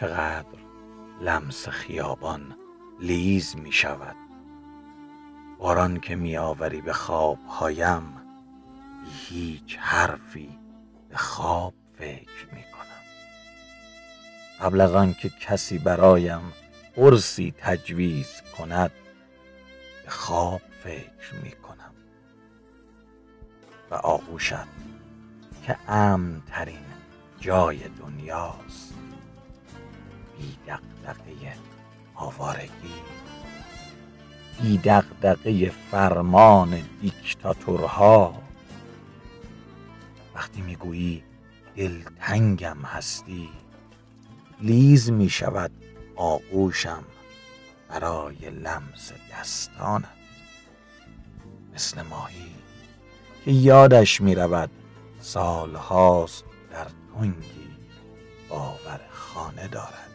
چقدر لمس خیابان لیز می شود. باران که می آوری به خوابهایم بی هیچ حرفی به خواب فکر می کنم. قبل از آن که کسی برایم قرصی تجویز کند به خواب فکر می کنم. و آغوشت که امن ترین جای دنیاست. بی دغدغه آوارگی بی دغدغه فرمان دیکتاتورها. وقتی می‌گویی دلتنگم هستی لیز می شود آغوشم برای لمس دستانت. مثل ماهی که یادش می رود سالهاست در تنگی باور خانه دارد.